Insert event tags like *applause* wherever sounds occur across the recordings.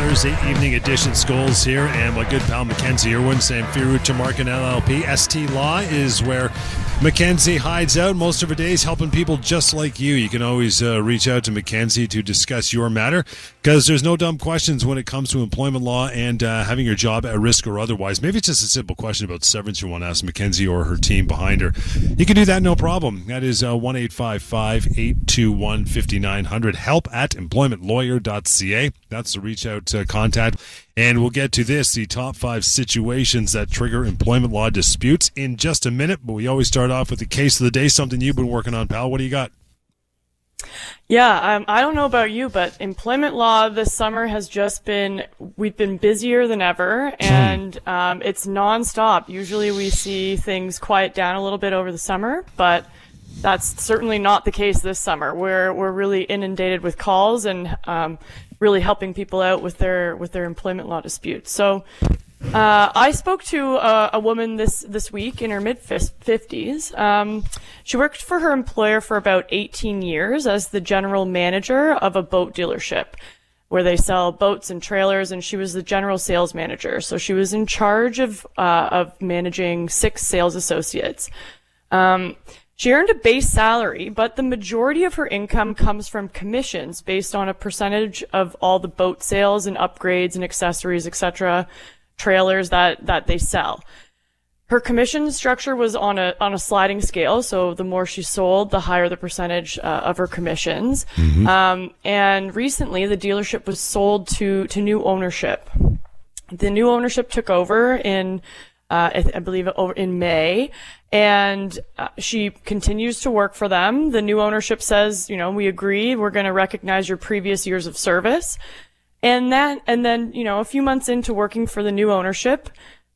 Thursday evening edition. Scholes here, and my good pal Mackenzie Irwin, Samfiru Tumarkin LLP. ST Law is where Mackenzie hides out most of her days helping people just like you. You can always uh, reach out to Mackenzie to discuss your matter because there's no dumb questions when it comes to employment law and uh, having your job at risk or otherwise. Maybe it's just a simple question about severance you want to ask Mackenzie or her team behind her. You can do that no problem. That is uh, 1 821 5900. Help at employmentlawyer.ca. That's the reach out uh, contact. And we'll get to this the top five situations that trigger employment law disputes in just a minute. But we always start off with the case of the day, something you've been working on, pal. What do you got? Yeah, um, I don't know about you, but employment law this summer has just been, we've been busier than ever and um, it's nonstop. Usually we see things quiet down a little bit over the summer, but that's certainly not the case this summer. We're, we're really inundated with calls and um, really helping people out with their, with their employment law disputes. So uh, I spoke to a, a, woman this this week in her mid fifties. Um, she worked for her employer for about 18 years as the general manager of a boat dealership, where they sell boats and trailers, and she was the general sales manager. So she was in charge of uh, of managing six sales associates. Um, she earned a base salary, but the majority of her income comes from commissions based on a percentage of all the boat sales and upgrades and accessories, etc trailers that that they sell. Her commission structure was on a on a sliding scale, so the more she sold, the higher the percentage uh, of her commissions. Mm-hmm. Um, and recently, the dealership was sold to to new ownership. The new ownership took over in, uh, I, I, believe, over in May, and uh, she continues to work for them. The new ownership says, you know, we agree, we're going to recognize your previous years of service. And that, and then, you know, a few months into working for the new ownership,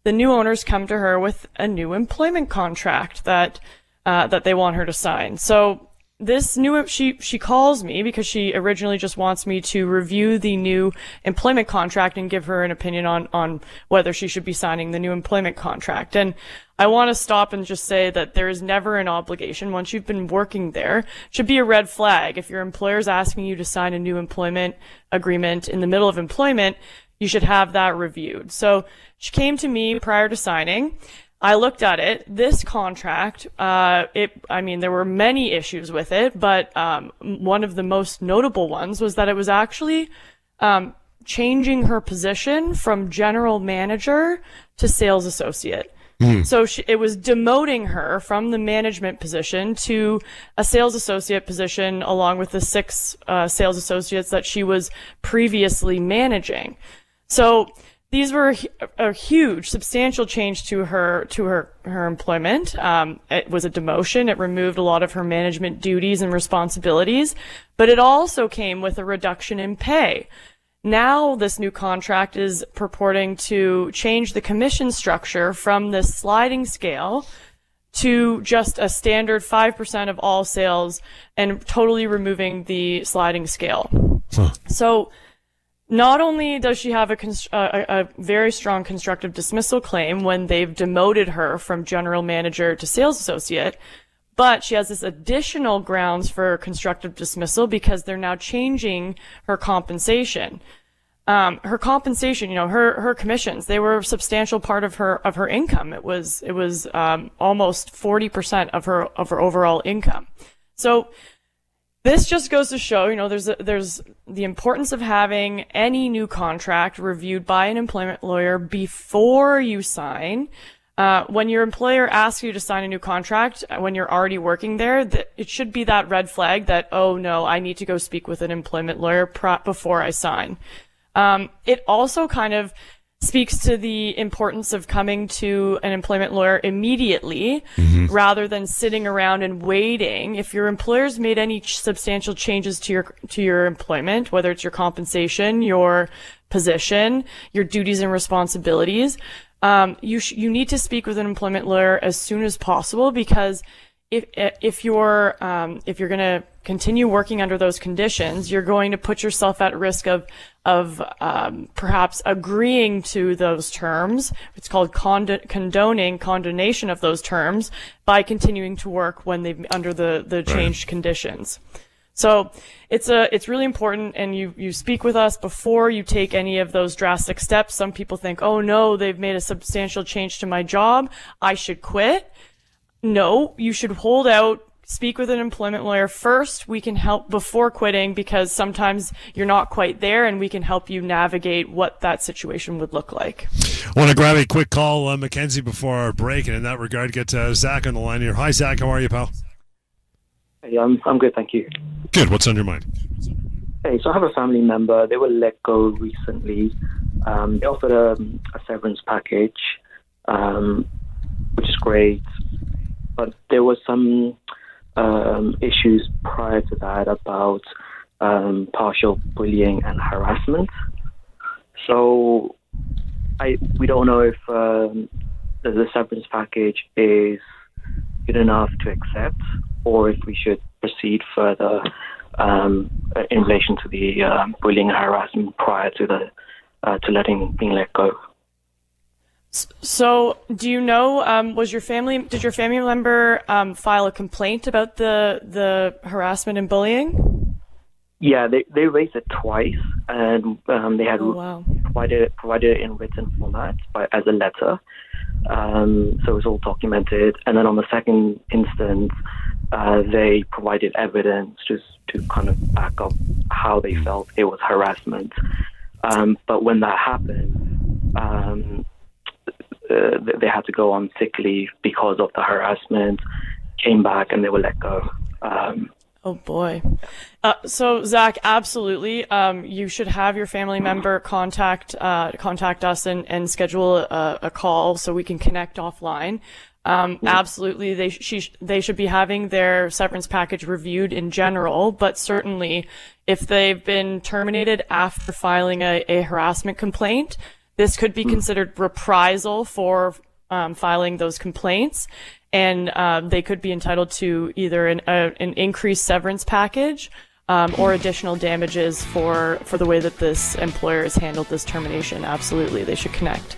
the new owners come to her with a new employment contract that, uh, that they want her to sign. So this new, she, she calls me because she originally just wants me to review the new employment contract and give her an opinion on, on whether she should be signing the new employment contract. And I want to stop and just say that there is never an obligation once you've been working there. Should be a red flag. If your employer is asking you to sign a new employment agreement in the middle of employment, you should have that reviewed. So she came to me prior to signing. I looked at it. This contract, uh, it, I mean, there were many issues with it, but um, one of the most notable ones was that it was actually um, changing her position from general manager to sales associate. Mm. So she, it was demoting her from the management position to a sales associate position along with the six uh, sales associates that she was previously managing. So these were a, huge, substantial change to her to her her employment. Um, it was a demotion. It removed a lot of her management duties and responsibilities, but it also came with a reduction in pay. Now this new contract is purporting to change the commission structure from this sliding scale to just a standard 5% of all sales and totally removing the sliding scale. Huh. So not only does she have a, a, a, very strong constructive dismissal claim when they've demoted her from general manager to sales associate, but she has this additional grounds for constructive dismissal because they're now changing her compensation. Um, her compensation, you know, her, her commissions, they were a substantial part of her, of her income. It was, it was, um, almost 40% of her, of her overall income. So, this just goes to show, you know, there's a, there's the importance of having any new contract reviewed by an employment lawyer before you sign. Uh, when your employer asks you to sign a new contract, uh, when you're already working there, th- it should be that red flag that, oh no, I need to go speak with an employment lawyer pro- before I sign. Um, it also kind of speaks to the importance of coming to an employment lawyer immediately mm-hmm. rather than sitting around and waiting. If your employer's made any ch- substantial changes to your to your employment, whether it's your compensation, your position, your duties and responsibilities, um, you sh- you need to speak with an employment lawyer as soon as possible because if if you're um, if you're going to continue working under those conditions, you're going to put yourself at risk of of um, perhaps agreeing to those terms. It's called cond- condoning condonation of those terms by continuing to work when they under the the changed right. conditions. So it's a it's really important, and you you speak with us before you take any of those drastic steps. Some people think, oh no, they've made a substantial change to my job, I should quit no, you should hold out, speak with an employment lawyer first. We can help before quitting because sometimes you're not quite there and we can help you navigate what that situation would look like. I want to grab a quick call, uh, Mackenzie, before our break. And in that regard, get uh, Zach on the line here. Hi, Zach. How are you, pal? Hey, I'm, I'm good, thank you. Good. What's on your mind? Hey, so I have a family member. They were let go recently. Um, they offered a, a severance package, um, which is great but there was some um, issues prior to that about um, partial bullying and harassment. So I we don't know if um, the severance package is good enough to accept, or if we should proceed further um, in relation to the uh, bullying and harassment prior to the uh, to letting being let go. So, do you know? Um, was your family? Did your family member um, file a complaint about the the harassment and bullying? Yeah, they they raised it twice, and um, they had oh, wow. provided provided it in written format by, as a letter. Um, so it was all documented. And then on the second instance, uh, they provided evidence just to kind of back up how they felt it was harassment. Um, but when that happened, um, uh, they had to go on sick leave because of the harassment, came back and they were let go. Um, oh boy. Uh, so Zach, absolutely. Um, you should have your family member contact uh, contact us and, and schedule a, a, call so we can connect offline. Um, absolutely, they she, they should be having their severance package reviewed in general, but certainly if they've been terminated after filing a, a harassment complaint, this could be hmm. considered reprisal for um, filing those complaints, and um, they could be entitled to either an, uh, an increased severance package um, or additional damages for for the way that this employer has handled this termination. Absolutely, they should connect.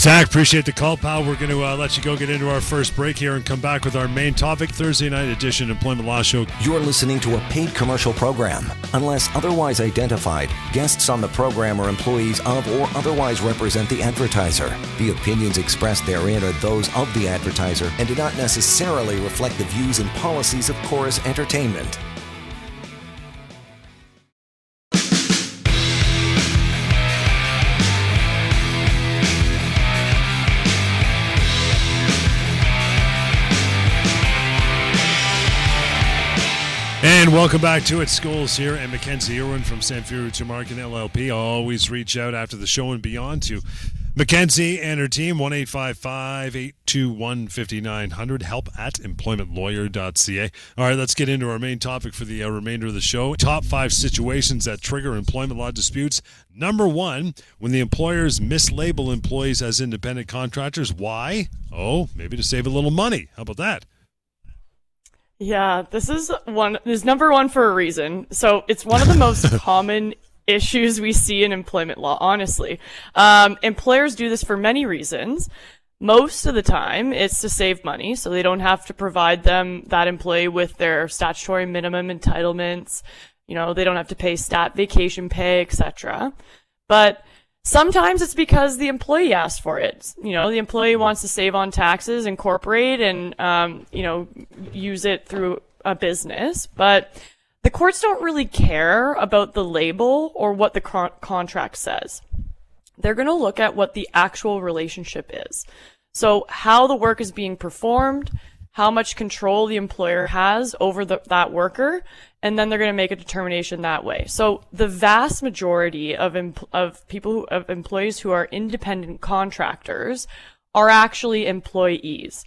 Zach, appreciate the call, pal. We're going to uh, let you go get into our first break here and come back with our main topic Thursday night edition Employment Law Show. You're listening to a paid commercial program. Unless otherwise identified, guests on the program are employees of or otherwise represent the advertiser. The opinions expressed therein are those of the advertiser and do not necessarily reflect the views and policies of Chorus Entertainment. And welcome back to it. Scholes here and Mackenzie Irwin from Samfiru Tumarkin LLP. Always reach out after the show and beyond to Mackenzie and her team, 1 821 5900, help at employmentlawyer.ca. All right, let's get into our main topic for the uh, remainder of the show. Top five situations that trigger employment law disputes. Number one, when the employers mislabel employees as independent contractors. Why? Oh, maybe to save a little money. How about that? Yeah, this is one is number one for a reason. So it's one of the most *laughs* common issues we see in employment law, honestly. Um, employers do this for many reasons. Most of the time, it's to save money, so they don't have to provide them, that employee, with their statutory minimum entitlements. You know, they don't have to pay stat vacation pay, etc. But Sometimes it's because the employee asked for it. You know, the employee wants to save on taxes, incorporate, and um, you know, use it through a business. But the courts don't really care about the label or what the con- contract says. They're going to look at what the actual relationship is. So how the work is being performed, how much control the employer has over the, that worker, and then they're going to make a determination that way. So the vast majority of of people who, of employees who are independent contractors are actually employees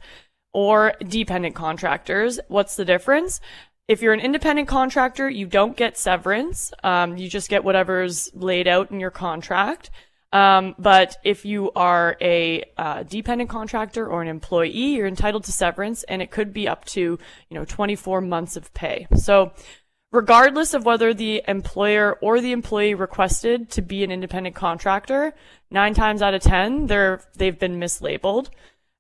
or dependent contractors. What's the difference? If you're an independent contractor, you don't get severance. Um, you just get whatever's laid out in your contract. Um, but if you are a uh, dependent contractor or an employee, you're entitled to severance, and it could be up to you know 24 months of pay. So, regardless of whether the employer or the employee requested to be an independent contractor, nine times out of ten, they're they've been mislabeled.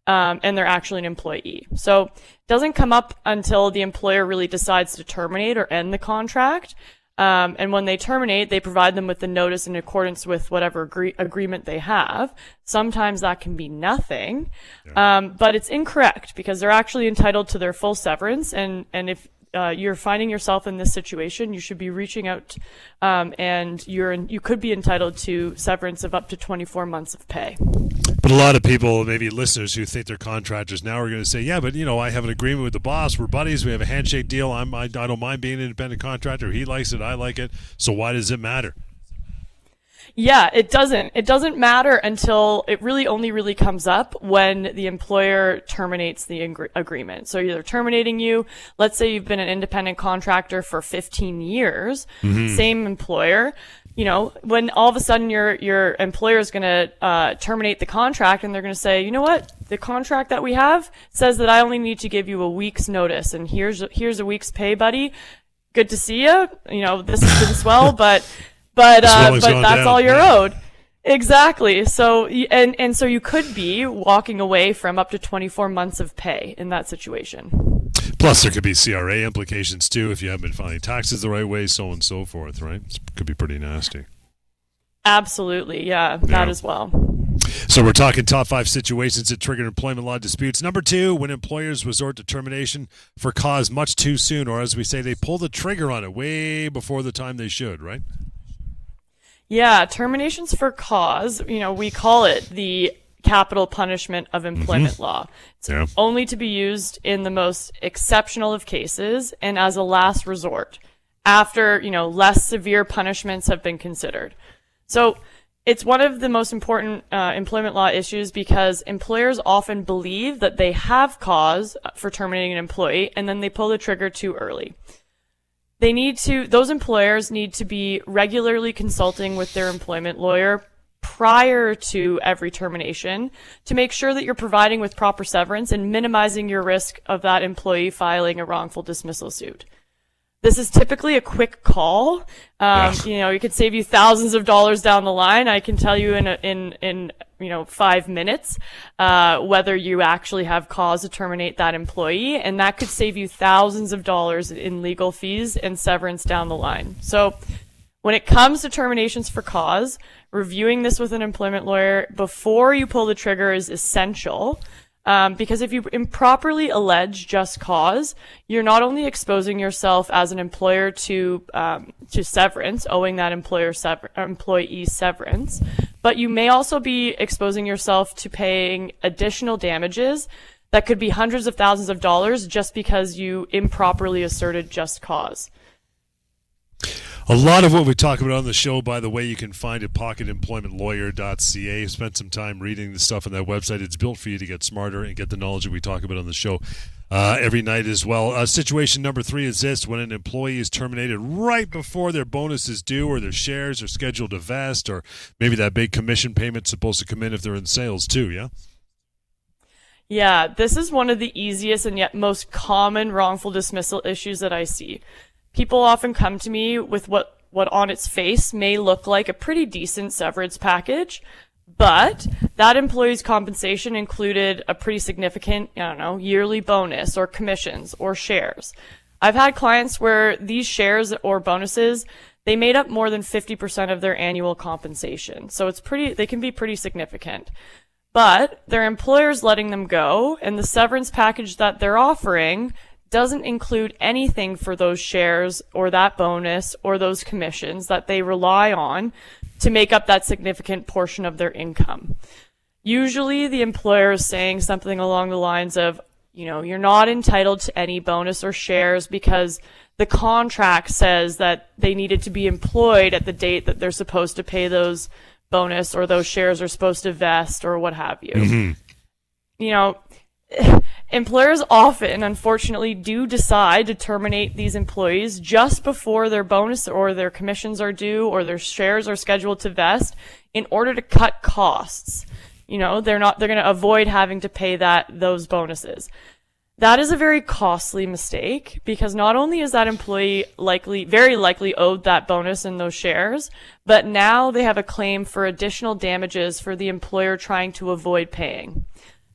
Um, and they're actually an employee. So it doesn't come up until the employer really decides to terminate or end the contract. Um, and when they terminate, they provide them with the notice in accordance with whatever agree- agreement they have. Sometimes that can be nothing, yeah. um, but it's incorrect because they're actually entitled to their full severance. And and if uh, you're finding yourself in this situation, you should be reaching out, um, and you're in, you could be entitled to severance of up to 24 months of pay. But a lot of people, maybe listeners who think they're contractors now, are going to say, "Yeah, but you know, I have an agreement with the boss. We're buddies. We have a handshake deal. I'm, I, I don't mind being an independent contractor. He likes it. I like it. So why does it matter?" Yeah, it doesn't. It doesn't matter until it really only really comes up when the employer terminates the ing- agreement. So either terminating you, let's say you've been an independent contractor for 15 years, mm-hmm. same employer, you know, when all of a sudden your your employer is going to uh, terminate the contract and they're going to say, you know what, the contract that we have says that I only need to give you a week's notice, and here's here's a week's pay, buddy. Good to see you. You know, this has been swell, but but uh, but that's down. all you're yeah. owed. Exactly. So and and so you could be walking away from up to 24 months of pay in that situation. Plus, there could be CRA implications too if you haven't been filing taxes the right way, so on and so forth. Right? It could be pretty nasty. Absolutely, yeah, yeah, that as well. So we're talking top five situations that trigger employment law disputes. Number two, when employers resort to termination for cause much too soon, or as we say, they pull the trigger on it way before the time they should. Right? Yeah, terminations for cause, you know, we call it the capital punishment of employment mm-hmm. law. It's yeah. only to be used in the most exceptional of cases and as a last resort after, you know, less severe punishments have been considered. So it's one of the most important uh, employment law issues because employers often believe that they have cause for terminating an employee and then they pull the trigger too early they need to those employers need to be regularly consulting with their employment lawyer prior to every termination to make sure that you're providing with proper severance and minimizing your risk of that employee filing a wrongful dismissal suit. This is typically a quick call. Um, yeah. You know, it could save you thousands of dollars down the line. I can tell you in a, in in you know five minutes uh, whether you actually have cause to terminate that employee, and that could save you thousands of dollars in legal fees and severance down the line. So, when it comes to terminations for cause, reviewing this with an employment lawyer before you pull the trigger is essential. Um, because if you improperly allege just cause, you're not only exposing yourself as an employer to um, to severance, owing that employer sever- employee severance, but you may also be exposing yourself to paying additional damages that could be hundreds of thousands of dollars just because you improperly asserted just cause. A lot of what we talk about on the show, by the way, you can find at pocketemploymentlawyer.ca. Spent some time reading the stuff on that website. It's built for you to get smarter and get the knowledge that we talk about on the show uh, every night as well. Uh, situation number three is this when an employee is terminated right before their bonus is due or their shares are scheduled to vest, or maybe that big commission payment's supposed to come in if they're in sales too, yeah? Yeah, this is one of the easiest and yet most common wrongful dismissal issues that I see people often come to me with what what on its face may look like a pretty decent severance package, but that employee's compensation included a pretty significant, I don't know, yearly bonus or commissions or shares. I've had clients where these shares or bonuses, they made up more than 50% of their annual compensation. So it's pretty, they can be pretty significant. But their employer's letting them go and the severance package that they're offering doesn't include anything for those shares or that bonus or those commissions that they rely on to make up that significant portion of their income. Usually the employer is saying something along the lines of, you know, you're not entitled to any bonus or shares because the contract says that they needed to be employed at the date that they're supposed to pay those bonus or those shares are supposed to vest or what have you. Mm-hmm. You know, employers often, unfortunately, do decide to terminate these employees just before their bonus or their commissions are due or their shares are scheduled to vest in order to cut costs. You know, they're not, they're going to avoid having to pay that, those bonuses. That is a very costly mistake because not only is that employee likely, very likely owed that bonus and those shares, but now they have a claim for additional damages for the employer trying to avoid paying.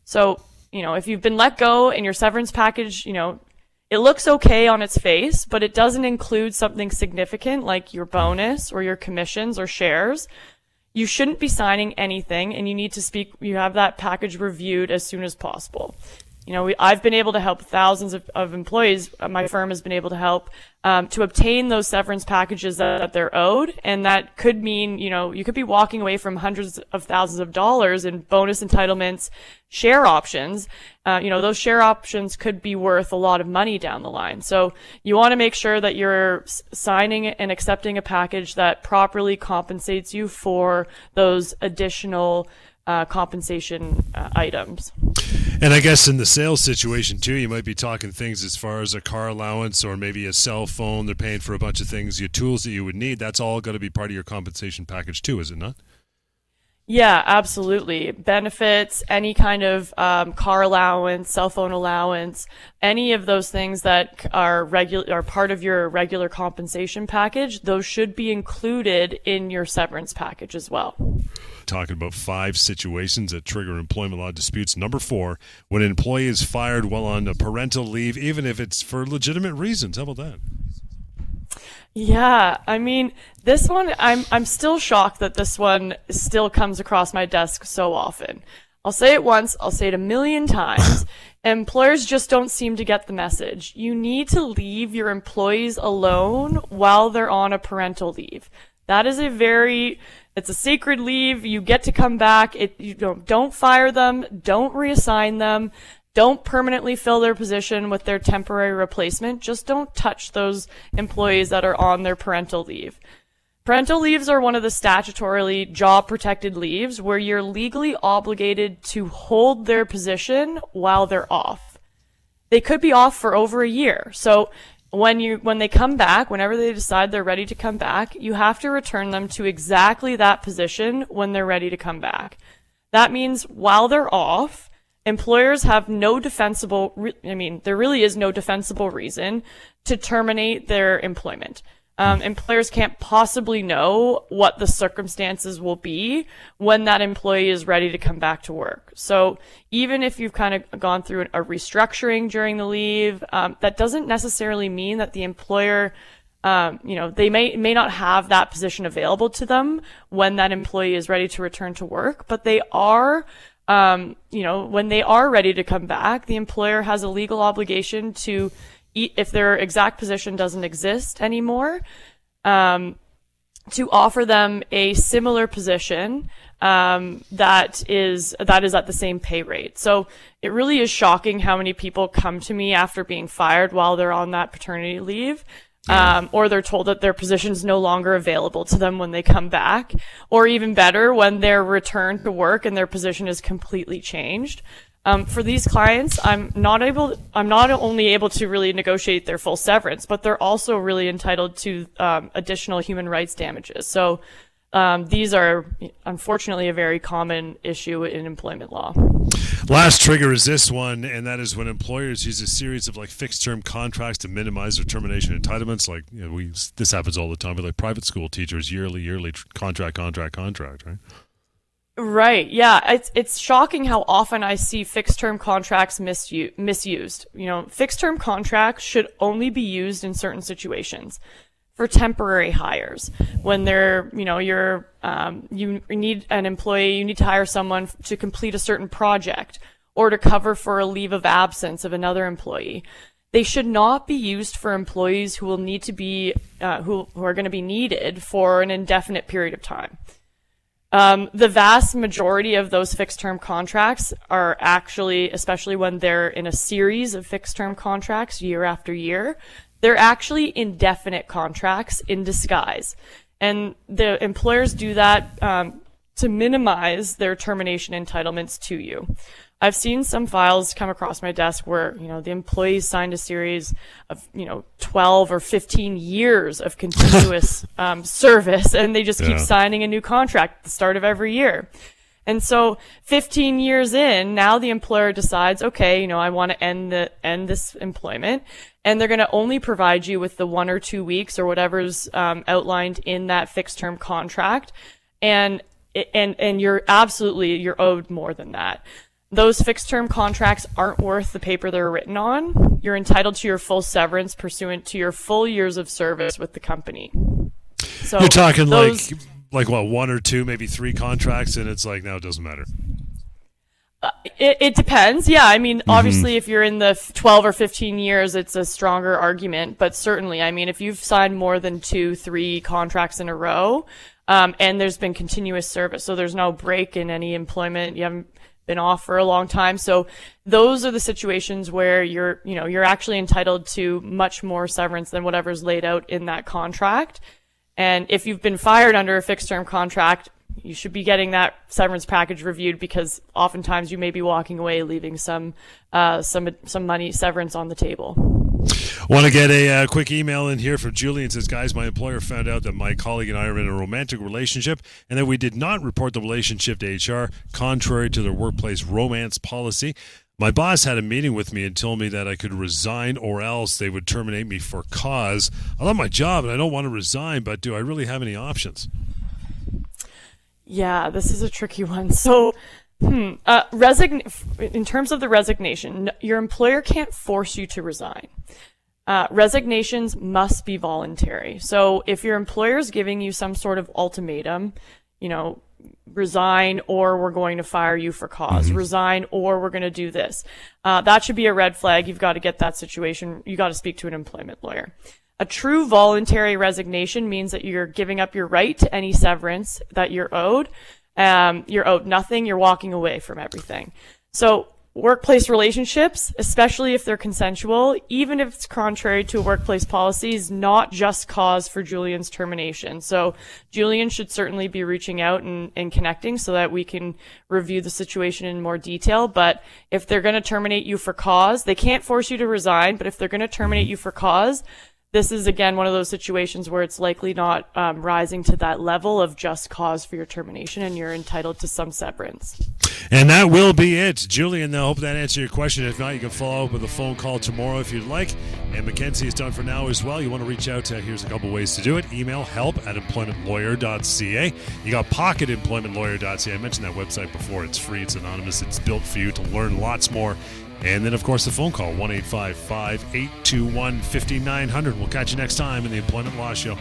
So, you know, if you've been let go and your severance package, you know, it looks okay on its face, but it doesn't include something significant like your bonus or your commissions or shares, you shouldn't be signing anything and you need to speak, you have that package reviewed as soon as possible you know, we, I've been able to help thousands of, of employees. Uh, my firm has been able to help um, to obtain those severance packages that, that, they're owed, and that could mean, you know, you could be walking away from hundreds of thousands of dollars in bonus entitlements, share options. Uh, you know, those share options could be worth a lot of money down the line. So you want to make sure that you're signing and accepting a package that properly compensates you for those additional uh, compensation uh, items. And I guess in the sales situation too, you might be talking things as far as a car allowance or maybe a cell phone. They're paying for a bunch of things, your tools that you would need. That's all got to be part of your compensation package too, is it not? Yeah, absolutely. Benefits, any kind of um, car allowance, cell phone allowance, any of those things that are regular are part of your regular compensation package. Those should be included in your severance package as well. Talking about five situations that trigger employment law disputes. Number four, when an employee is fired while on a parental leave, even if it's for legitimate reasons. How about that? Yeah, I mean, this one, I'm, I'm still shocked that this one still comes across my desk so often. I'll say it once, I'll say it a million times. *laughs* Employers just don't seem to get the message. You need to leave your employees alone while they're on a parental leave. That is a very, it's a sacred leave. You get to come back. It, you don't, don't fire them. Don't reassign them. Don't permanently fill their position with their temporary replacement. Just don't touch those employees that are on their parental leave. Parental leaves are one of the statutorily job protected leaves where you're legally obligated to hold their position while they're off. They could be off for over a year. So when you when they come back, whenever they decide they're ready to come back, you have to return them to exactly that position when they're ready to come back. That means while they're off, employers have no defensible, re- I mean, there really is no defensible reason to terminate their employment. Um, employers can't possibly know what the circumstances will be when that employee is ready to come back to work. So even if you've kind of gone through a restructuring during the leave, um, that doesn't necessarily mean that the employer um, you know, they may may not have that position available to them when that employee is ready to return to work, but they are um, you know, when they are ready to come back, the employer has a legal obligation to, if their exact position doesn't exist anymore, um, to offer them a similar position um, that is that is at the same pay rate. So it really is shocking how many people come to me after being fired while they're on that paternity leave um, or they're told that their position is no longer available to them when they come back, or even better, when they're returned to work and their position is completely changed. Um, for these clients, I'm not able, I'm not only able to really negotiate their full severance, but they're also really entitled to um, additional human rights damages. So um, these are unfortunately a very common issue in employment law. Last trigger is this one, and that is when employers use a series of like fixed term contracts to minimize their termination entitlements. Like you know, we, this happens all the time with like private school teachers, yearly, yearly contract, contract, contract, right? Right. Yeah. It's it's shocking how often I see fixed term contracts misu- misused. You know, fixed term contracts should only be used in certain situations for temporary hires when they're you know you're um, you need an employee you need to hire someone to complete a certain project or to cover for a leave of absence of another employee they should not be used for employees who will need to be uh, who, who are going to be needed for an indefinite period of time um, the vast majority of those fixed term contracts are actually, especially when they're in a series of fixed term contracts year after year, they're actually indefinite contracts in disguise. And the employers do that um, to minimize their termination entitlements to you. I've seen some files come across my desk where, you know, the employees signed a series of, you know, 12 or 15 years of continuous *laughs* um, service and they just keep Yeah. signing a new contract at the start of every year. And so 15 years in, now the employer decides, okay, you know, I want to end the, end this employment and they're going to only provide you with the one or two weeks or whatever's um, outlined in that fixed term contract. And, and, and you're absolutely, you're owed more than that. Those fixed term contracts aren't worth the paper they're written on. You're entitled to your full severance pursuant to your full years of service with the company. So You're talking those- like like what one or two, maybe three contracts, and it's like now it doesn't matter. It, it depends. Yeah. I mean, obviously, if you're in the f- 12 or 15 years, it's a stronger argument. But certainly, I mean, if you've signed more than two, three contracts in a row, um, and there's been continuous service, so there's no break in any employment, you haven't been off for a long time. So those are the situations where you're, you know, you're actually entitled to much more severance than whatever's laid out in that contract. And if you've been fired under a fixed term contract, you should be getting that severance package reviewed because oftentimes you may be walking away leaving some uh, some some money severance on the table. Want to get a uh, quick email in here from Julian says, guys, my employer found out that my colleague and I are in a romantic relationship and that we did not report the relationship to HR, contrary to their workplace romance policy. My boss had a meeting with me and told me that I could resign or else they would terminate me for cause. I love my job and I don't want to resign, but do I really have any options? Yeah, this is a tricky one. So, hmm, uh, resign in terms of the resignation, your employer can't force you to resign. Uh, resignations must be voluntary. So if your employer is giving you some sort of ultimatum, you know, resign or we're going to fire you for because resign or we're going to do this. Uh, that should be a red flag. You've got to get that situation. You got to speak to an employment lawyer. A true voluntary resignation means that you're giving up your right to any severance that you're owed. Um, you're owed nothing. You're walking away from everything. So workplace relationships, especially if they're consensual, even if it's contrary to workplace policy, is not just cause for Julian's termination. So Julian should certainly be reaching out and, and connecting so that we can review the situation in more detail. But if they're going to terminate you for cause, they can't force you to resign, but if they're going to terminate you for cause, this is again one of those situations where it's likely not um, rising to that level of just cause for your termination and you're entitled to some severance. And that will be it. Julian, I hope that answered your question. If not, you can follow up with a phone call tomorrow if you'd like. And Mackenzie is done for now as well. You want to reach out to, here's a couple ways to do it. Email help at employmentlawyer.ca. You got pocketemploymentlawyer.ca. I mentioned that website before. It's free, it's anonymous, it's built for you to learn lots more. And then, of course, the phone call 1 821 5900. We'll catch you next time in the Employment Law Show.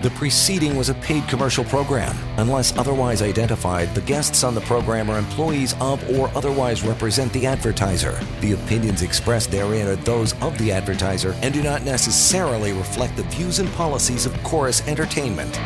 The preceding was a paid commercial program. Unless otherwise identified, the guests on the program are employees of or otherwise represent the advertiser. The opinions expressed therein are those of the advertiser and do not necessarily reflect the views and policies of Chorus Entertainment.